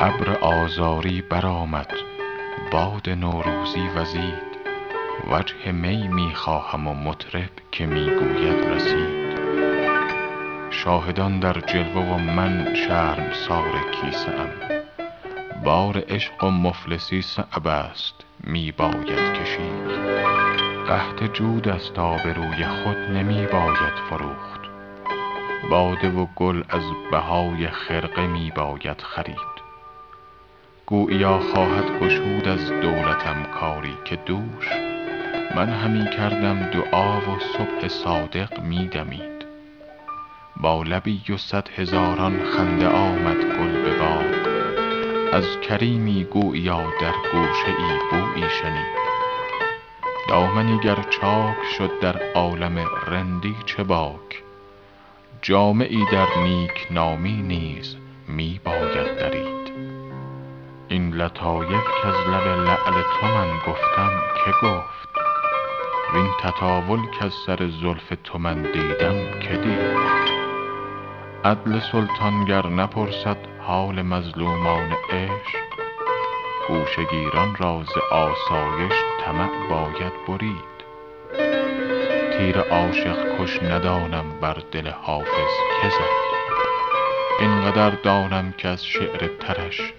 ابر آذاری برآمد. باد نوروزی وزید. وجه می می خواهم و مطرب که می گوید رسید. شاهدان در جلوه و من شرمسار کیسه ام. بار عشق و مفلسی صعب است. می باید کشید. قحط جود است آبروی خود نمی باید فروخت. باده و گل از بهای خرقه می باید خرید. گوییا خواهد گشود از دولتم کاری که دوش من همی کردم دعا و صبح صادق می دمید. با لبی و صد هزاران خنده آمد گل به باغ از کریمی گوییا در گوشه ای بویی شنید. دامنی گر چاک شد در عالم رندی چه باک؟ جامه ای در نیکنامی نیز لطایف کز لب لعل تو من گفتم که گفت. وین تطاول کز سر زلف تو من دیدم که دید. عدل سلطان گر نپرسد حال مظلومان عشق گوشه گیران را ز آسایش طمع باید برید. تیر عاشق کش ندانم بر دل حافظ که زد. این قدر دانم کز شعر ترش